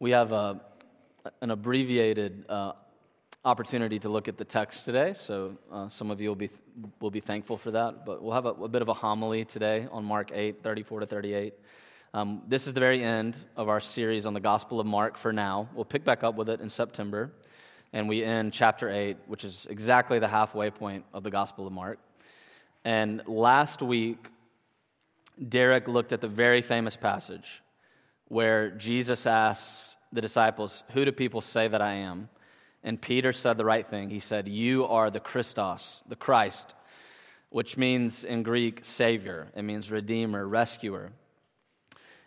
We have a, an abbreviated uh, opportunity to look at the text today, so uh, some of you will be, will be thankful for that. But we'll have a, a bit of a homily today on Mark 8, 34 to 38. Um, this is the very end of our series on the Gospel of Mark for now. We'll pick back up with it in September, and we end chapter 8, which is exactly the halfway point of the Gospel of Mark. And last week, Derek looked at the very famous passage where Jesus asks the disciples, Who do people say that I am? And Peter said the right thing. He said, You are the Christos, the Christ, which means in Greek, Savior. It means Redeemer, Rescuer.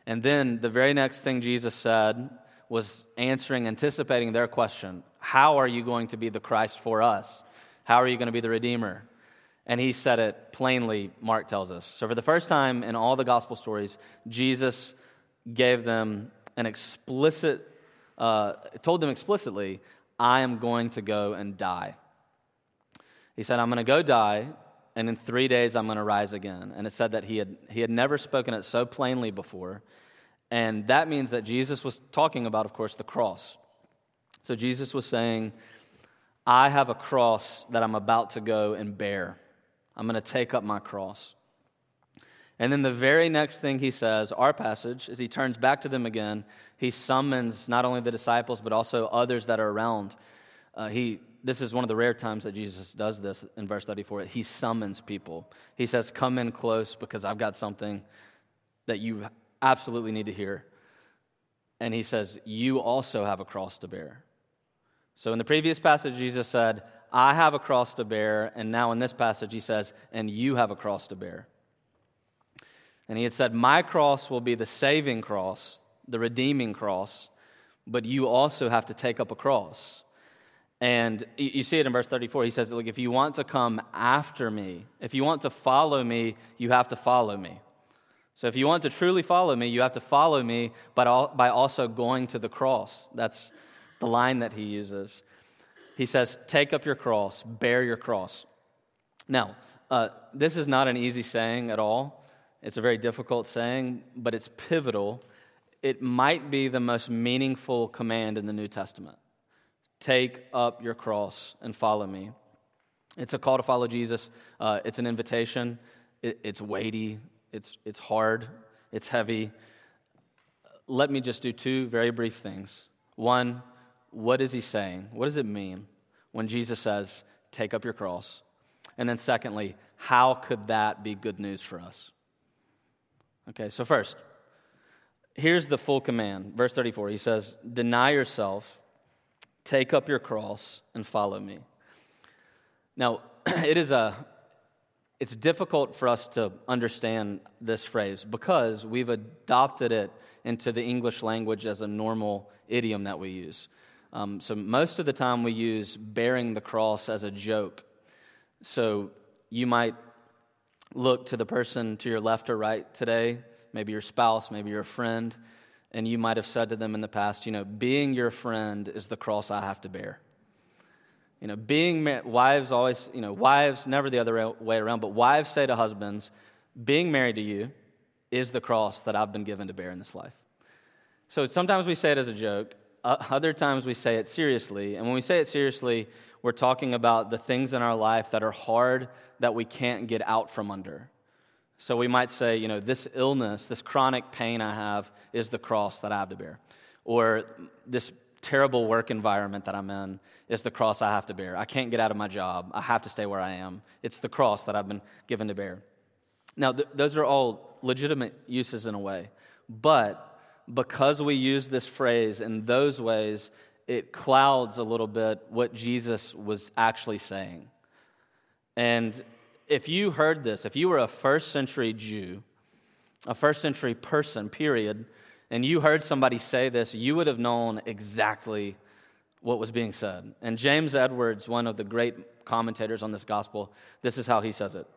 And then the very next thing Jesus said was answering, anticipating their question How are you going to be the Christ for us? How are you going to be the Redeemer? And he said it plainly, Mark tells us. So, for the first time in all the gospel stories, Jesus gave them an explicit, uh, told them explicitly, I am going to go and die. He said, I'm going to go die, and in three days I'm going to rise again. And it said that he had, he had never spoken it so plainly before. And that means that Jesus was talking about, of course, the cross. So Jesus was saying, I have a cross that I'm about to go and bear. I'm going to take up my cross. And then the very next thing he says, our passage, as he turns back to them again, he summons not only the disciples, but also others that are around. Uh, he, this is one of the rare times that Jesus does this in verse 34. He summons people. He says, Come in close because I've got something that you absolutely need to hear. And he says, You also have a cross to bear. So in the previous passage, Jesus said, I have a cross to bear. And now in this passage, he says, And you have a cross to bear. And he had said, My cross will be the saving cross, the redeeming cross, but you also have to take up a cross. And you see it in verse 34. He says, Look, if you want to come after me, if you want to follow me, you have to follow me. So if you want to truly follow me, you have to follow me but by also going to the cross. That's the line that he uses. He says, Take up your cross, bear your cross. Now, uh, this is not an easy saying at all. It's a very difficult saying, but it's pivotal. It might be the most meaningful command in the New Testament. Take up your cross and follow me. It's a call to follow Jesus. Uh, it's an invitation. It, it's weighty. It's, it's hard. It's heavy. Let me just do two very brief things. One, what is he saying? What does it mean when Jesus says, take up your cross? And then, secondly, how could that be good news for us? Okay, so first, here's the full command. Verse 34, he says, Deny yourself, take up your cross, and follow me. Now, it is a it's difficult for us to understand this phrase because we've adopted it into the English language as a normal idiom that we use. Um, so most of the time we use bearing the cross as a joke. So you might look to the person to your left or right today, maybe your spouse, maybe your friend, and you might have said to them in the past, you know, being your friend is the cross I have to bear. You know, being wives always, you know, wives never the other way around, but wives say to husbands, being married to you is the cross that I've been given to bear in this life. So sometimes we say it as a joke, other times we say it seriously. And when we say it seriously, we're talking about the things in our life that are hard that we can't get out from under. So we might say, you know, this illness, this chronic pain I have is the cross that I have to bear. Or this terrible work environment that I'm in is the cross I have to bear. I can't get out of my job. I have to stay where I am. It's the cross that I've been given to bear. Now, th- those are all legitimate uses in a way. But because we use this phrase in those ways, it clouds a little bit what Jesus was actually saying. And if you heard this, if you were a first century Jew, a first century person, period, and you heard somebody say this, you would have known exactly what was being said. And James Edwards, one of the great commentators on this gospel, this is how he says it.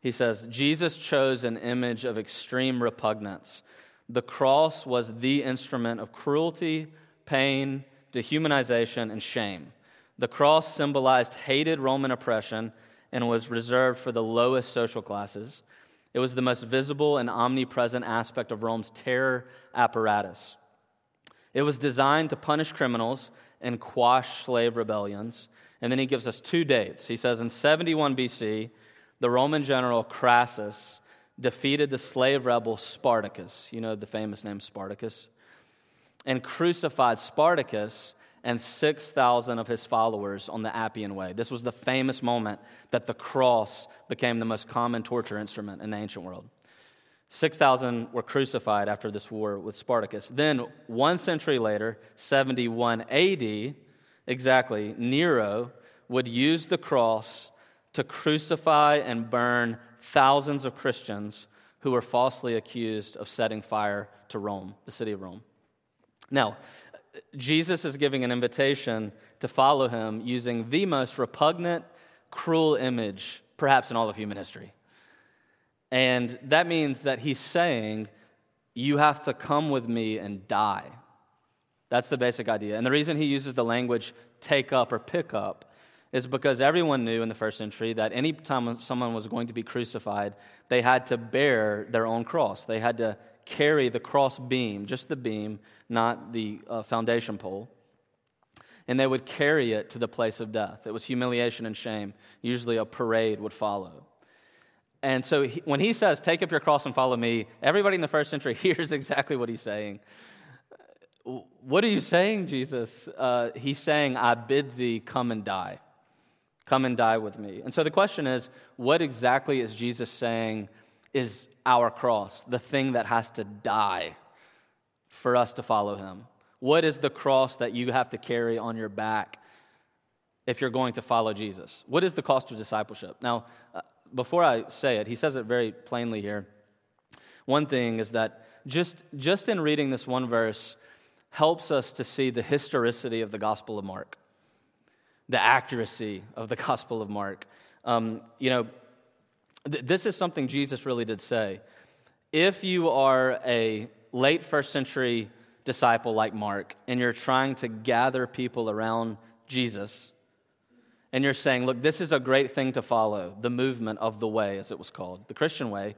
He says, Jesus chose an image of extreme repugnance. The cross was the instrument of cruelty, pain, dehumanization, and shame. The cross symbolized hated Roman oppression and was reserved for the lowest social classes. It was the most visible and omnipresent aspect of Rome's terror apparatus. It was designed to punish criminals and quash slave rebellions. And then he gives us two dates. He says in 71 BC, the Roman general Crassus defeated the slave rebel Spartacus. You know the famous name Spartacus. And crucified Spartacus and 6,000 of his followers on the Appian Way. This was the famous moment that the cross became the most common torture instrument in the ancient world. 6,000 were crucified after this war with Spartacus. Then, one century later, 71 AD, exactly, Nero would use the cross to crucify and burn thousands of Christians who were falsely accused of setting fire to Rome, the city of Rome. Now, Jesus is giving an invitation to follow him using the most repugnant, cruel image, perhaps in all of human history. And that means that he's saying, You have to come with me and die. That's the basic idea. And the reason he uses the language take up or pick up is because everyone knew in the first century that any time someone was going to be crucified, they had to bear their own cross. They had to carry the cross beam, just the beam, not the uh, foundation pole. And they would carry it to the place of death. It was humiliation and shame. Usually a parade would follow. And so he, when he says, Take up your cross and follow me, everybody in the first century hears exactly what he's saying. What are you saying, Jesus? Uh, he's saying, I bid thee come and die. Come and die with me. And so the question is, what exactly is Jesus saying is our cross, the thing that has to die for us to follow him? What is the cross that you have to carry on your back if you're going to follow Jesus? What is the cost of discipleship? Now, uh, before I say it, he says it very plainly here. One thing is that just, just in reading this one verse helps us to see the historicity of the Gospel of Mark, the accuracy of the Gospel of Mark. Um, you know, th- this is something Jesus really did say. If you are a late first century disciple like Mark and you're trying to gather people around Jesus, and you're saying, look, this is a great thing to follow, the movement of the way, as it was called, the Christian way,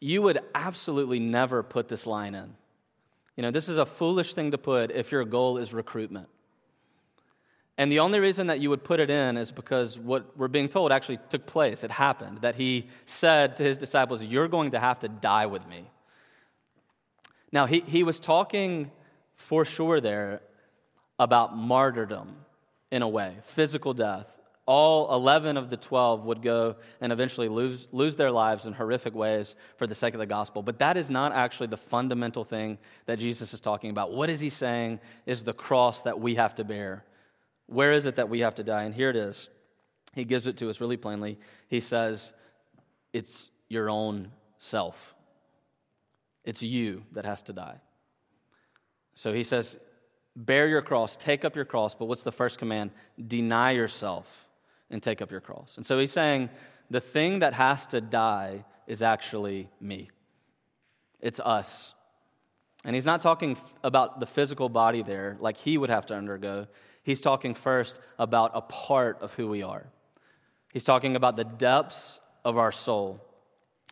you would absolutely never put this line in. You know, this is a foolish thing to put if your goal is recruitment. And the only reason that you would put it in is because what we're being told actually took place. It happened. That he said to his disciples, You're going to have to die with me. Now, he, he was talking for sure there about martyrdom in a way, physical death. All 11 of the 12 would go and eventually lose, lose their lives in horrific ways for the sake of the gospel. But that is not actually the fundamental thing that Jesus is talking about. What is he saying is the cross that we have to bear? Where is it that we have to die? And here it is. He gives it to us really plainly. He says, It's your own self, it's you that has to die. So he says, Bear your cross, take up your cross. But what's the first command? Deny yourself and take up your cross. And so he's saying, the thing that has to die is actually me. It's us. And he's not talking about the physical body there, like he would have to undergo. He's talking first about a part of who we are. He's talking about the depths of our soul.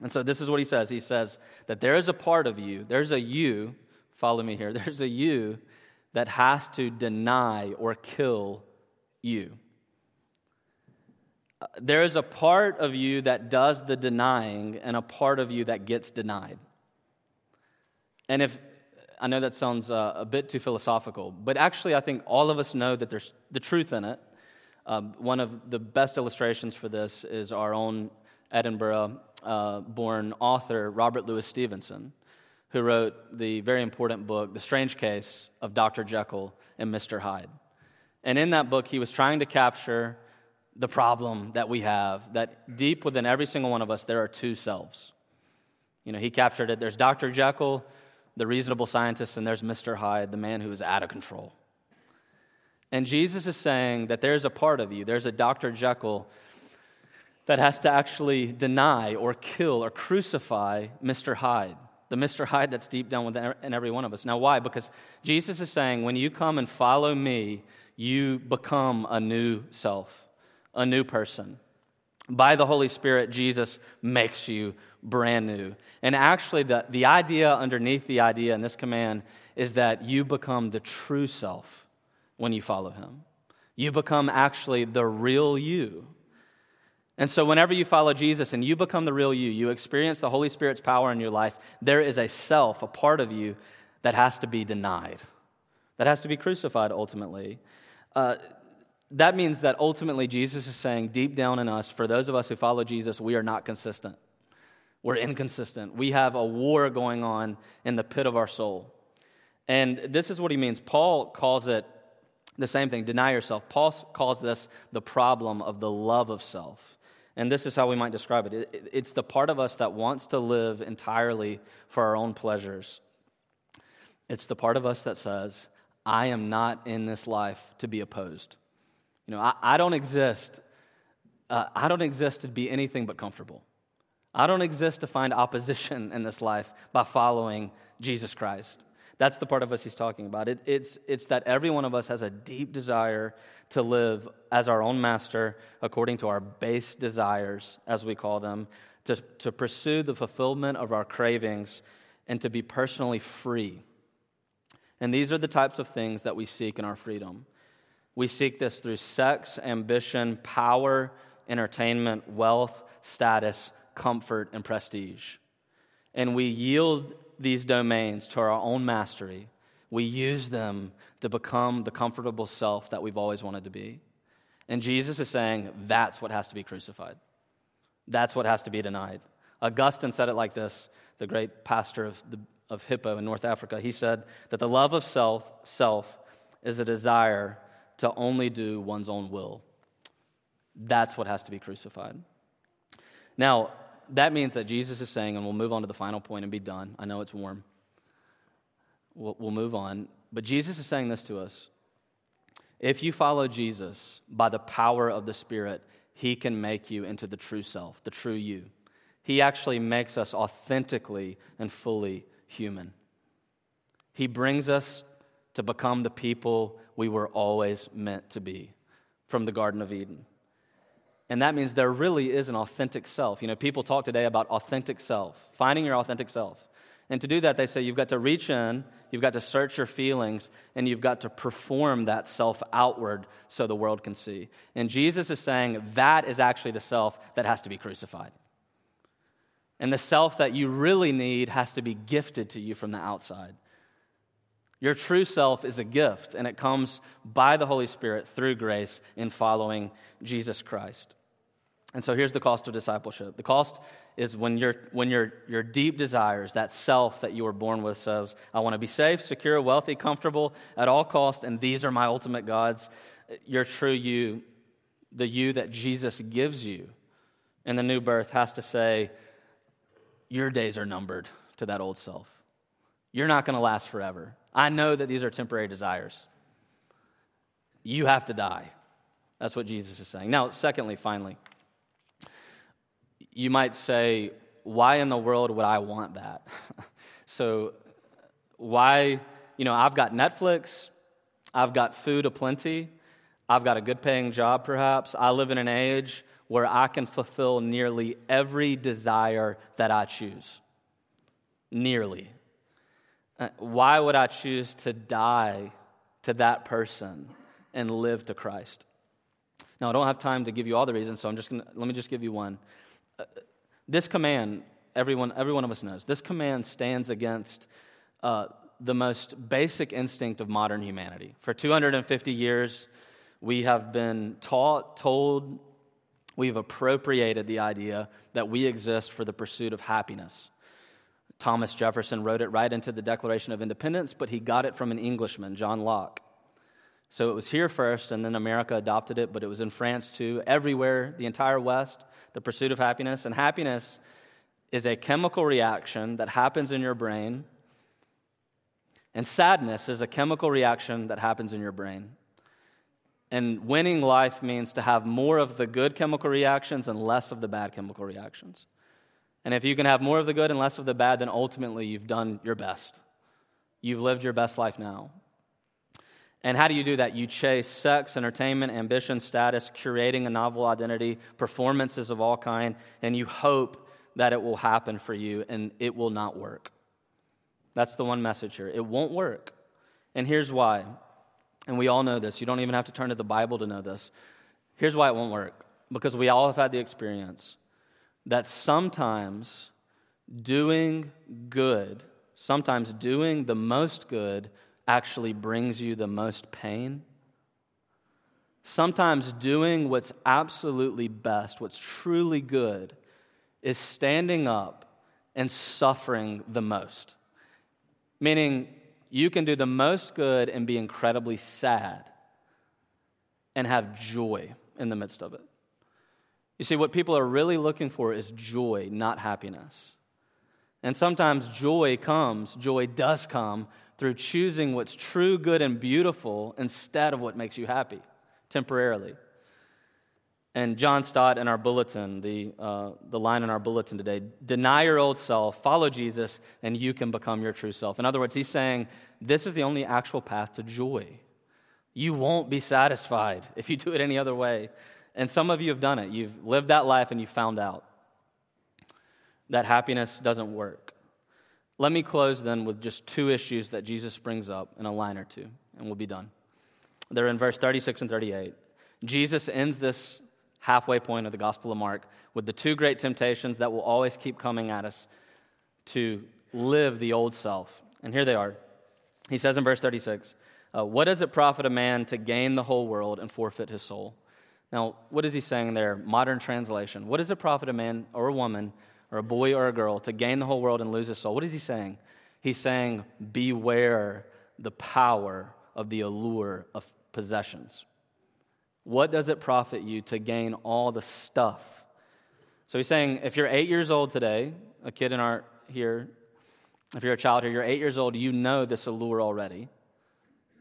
And so this is what he says. He says that there is a part of you, there's a you, follow me here, there's a you that has to deny or kill you. Uh, there is a part of you that does the denying and a part of you that gets denied. And if I know that sounds uh, a bit too philosophical, but actually, I think all of us know that there's the truth in it. Um, one of the best illustrations for this is our own Edinburgh uh, born author, Robert Louis Stevenson who wrote the very important book, The Strange Case of Dr. Jekyll and Mr. Hyde. And in that book, he was trying to capture the problem that we have that deep within every single one of us, there are two selves. You know, he captured it. There's Dr. Jekyll, the reasonable scientist, and there's Mr. Hyde, the man who is out of control. And Jesus is saying that there's a part of you, there's a Dr. Jekyll that has to actually deny or kill or crucify Mr. Hyde the Mr. Hyde that's deep down within every one of us. Now, why? Because Jesus is saying, when you come and follow me, you become a new self, a new person. By the Holy Spirit, Jesus makes you brand new. And actually, the, the idea underneath the idea in this command is that you become the true self when you follow him. You become actually the real you. And so, whenever you follow Jesus and you become the real you, you experience the Holy Spirit's power in your life, there is a self, a part of you, that has to be denied, that has to be crucified ultimately. Uh, that means that ultimately Jesus is saying, deep down in us, for those of us who follow Jesus, we are not consistent. We're inconsistent. We have a war going on in the pit of our soul. And this is what he means. Paul calls it the same thing deny yourself. Paul calls this the problem of the love of self. And this is how we might describe it it's the part of us that wants to live entirely for our own pleasures. It's the part of us that says, I am not in this life to be opposed. Know, I, I don't exist. Uh, I don't exist to be anything but comfortable. I don't exist to find opposition in this life by following Jesus Christ. That's the part of us he's talking about. It, it's, it's that every one of us has a deep desire to live as our own master according to our base desires, as we call them, to, to pursue the fulfillment of our cravings, and to be personally free. And these are the types of things that we seek in our freedom. We seek this through sex, ambition, power, entertainment, wealth, status, comfort, and prestige. And we yield these domains to our own mastery. We use them to become the comfortable self that we've always wanted to be. And Jesus is saying that's what has to be crucified. That's what has to be denied. Augustine said it like this, the great pastor of, the, of Hippo in North Africa. He said that the love of self, self is a desire to only do one's own will. That's what has to be crucified. Now, that means that Jesus is saying, and we'll move on to the final point and be done. I know it's warm. We'll, we'll move on. But Jesus is saying this to us. If you follow Jesus by the power of the Spirit, he can make you into the true self, the true you. He actually makes us authentically and fully human. He brings us to become the people we were always meant to be from the Garden of Eden. And that means there really is an authentic self. You know, people talk today about authentic self, finding your authentic self. And to do that, they say you've got to reach in, you've got to search your feelings, and you've got to perform that self outward so the world can see. And Jesus is saying that is actually the self that has to be crucified. And the self that you really need has to be gifted to you from the outside. Your true self is a gift, and it comes by the Holy Spirit through grace in following Jesus Christ. And so here's the cost of discipleship. The cost is when, your when your, your deep desires, that self that you were born with, says, I want to be safe, secure, wealthy, comfortable at all costs, and these are my ultimate gods. Your true you, the you that Jesus gives you in the new birth, has to say, Your days are numbered to that old self. You're not going to last forever. I know that these are temporary desires. You have to die. That's what Jesus is saying. Now, secondly, finally, you might say, why in the world would I want that? so, why, you know, I've got Netflix, I've got food aplenty, I've got a good paying job perhaps, I live in an age where I can fulfill nearly every desire that I choose. Nearly. Uh, why would I choose to die to that person and live to Christ? Now, I don't have time to give you all the reasons, so I'm just to let me just give you one. Uh, this command, everyone, every one of us knows, this command stands against uh, the most basic instinct of modern humanity. For 250 years, we have been taught, told, we've appropriated the idea that we exist for the pursuit of happiness. Thomas Jefferson wrote it right into the Declaration of Independence, but he got it from an Englishman, John Locke. So it was here first, and then America adopted it, but it was in France too. Everywhere, the entire West, the pursuit of happiness. And happiness is a chemical reaction that happens in your brain. And sadness is a chemical reaction that happens in your brain. And winning life means to have more of the good chemical reactions and less of the bad chemical reactions. And if you can have more of the good and less of the bad, then ultimately you've done your best. You've lived your best life now. And how do you do that? You chase sex, entertainment, ambition, status, curating a novel identity, performances of all kind, and you hope that it will happen for you, and it will not work. That's the one message here. It won't work. And here's why. And we all know this. You don't even have to turn to the Bible to know this. Here's why it won't work. Because we all have had the experience that sometimes doing good, sometimes doing the most good, actually brings you the most pain. Sometimes doing what's absolutely best, what's truly good, is standing up and suffering the most. Meaning, you can do the most good and be incredibly sad and have joy in the midst of it. You see, what people are really looking for is joy, not happiness. And sometimes joy comes, joy does come through choosing what's true, good, and beautiful instead of what makes you happy temporarily. And John Stott in our bulletin, the, uh, the line in our bulletin today deny your old self, follow Jesus, and you can become your true self. In other words, he's saying this is the only actual path to joy. You won't be satisfied if you do it any other way. And some of you have done it. You've lived that life and you found out that happiness doesn't work. Let me close then with just two issues that Jesus brings up in a line or two, and we'll be done. They're in verse 36 and 38. Jesus ends this halfway point of the Gospel of Mark with the two great temptations that will always keep coming at us to live the old self. And here they are. He says in verse 36 uh, What does it profit a man to gain the whole world and forfeit his soul? Now, what is he saying there? Modern translation. What does it profit a man or a woman or a boy or a girl to gain the whole world and lose his soul? What is he saying? He's saying, Beware the power of the allure of possessions. What does it profit you to gain all the stuff? So he's saying, if you're eight years old today, a kid in our here, if you're a child here, you're eight years old, you know this allure already.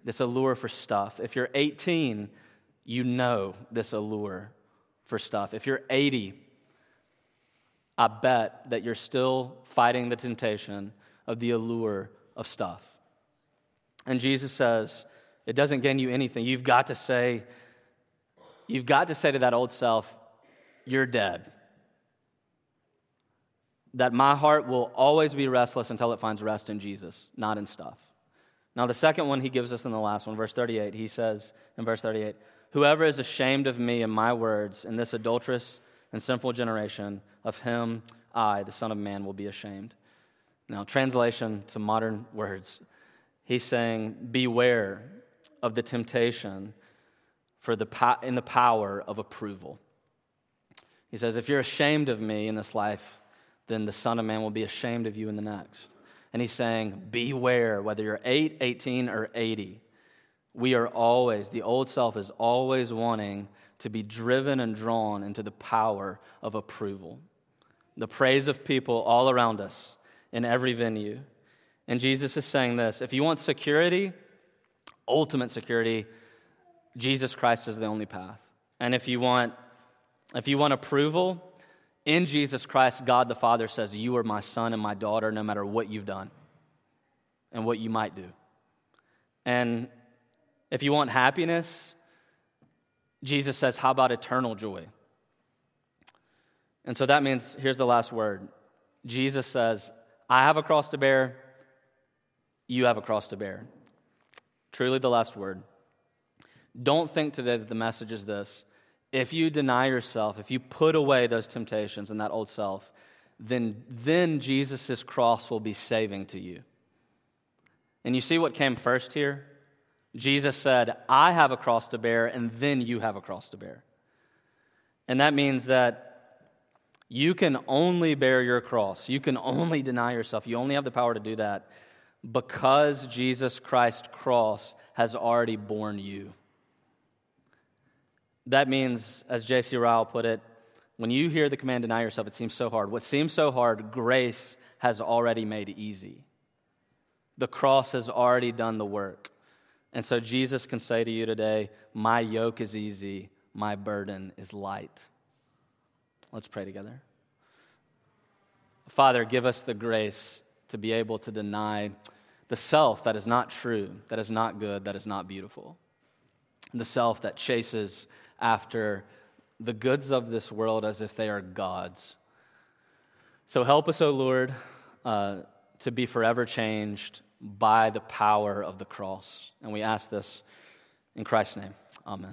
This allure for stuff. If you're 18, you know this allure for stuff. If you're 80, I bet that you're still fighting the temptation of the allure of stuff. And Jesus says, it doesn't gain you anything. You've got to say, you've got to say to that old self, you're dead. That my heart will always be restless until it finds rest in Jesus, not in stuff. Now, the second one he gives us in the last one, verse 38, he says in verse 38, Whoever is ashamed of me and my words in this adulterous and sinful generation, of him I, the Son of Man, will be ashamed. Now, translation to modern words, he's saying, Beware of the temptation for the po- in the power of approval. He says, If you're ashamed of me in this life, then the Son of Man will be ashamed of you in the next. And he's saying, Beware, whether you're 8, 18, or 80. We are always, the old self is always wanting to be driven and drawn into the power of approval, the praise of people all around us in every venue. And Jesus is saying this if you want security, ultimate security, Jesus Christ is the only path. And if you want if you want approval, in Jesus Christ, God the Father says, You are my son and my daughter, no matter what you've done and what you might do. And if you want happiness, Jesus says, How about eternal joy? And so that means, here's the last word Jesus says, I have a cross to bear, you have a cross to bear. Truly the last word. Don't think today that the message is this. If you deny yourself, if you put away those temptations and that old self, then, then Jesus' cross will be saving to you. And you see what came first here? Jesus said, I have a cross to bear, and then you have a cross to bear. And that means that you can only bear your cross. You can only deny yourself. You only have the power to do that because Jesus Christ's cross has already borne you. That means, as J.C. Ryle put it, when you hear the command deny yourself, it seems so hard. What seems so hard, grace has already made easy. The cross has already done the work. And so Jesus can say to you today, My yoke is easy, my burden is light. Let's pray together. Father, give us the grace to be able to deny the self that is not true, that is not good, that is not beautiful, the self that chases after the goods of this world as if they are God's. So help us, O Lord, uh, to be forever changed by the power of the cross. And we ask this in Christ's name. Amen.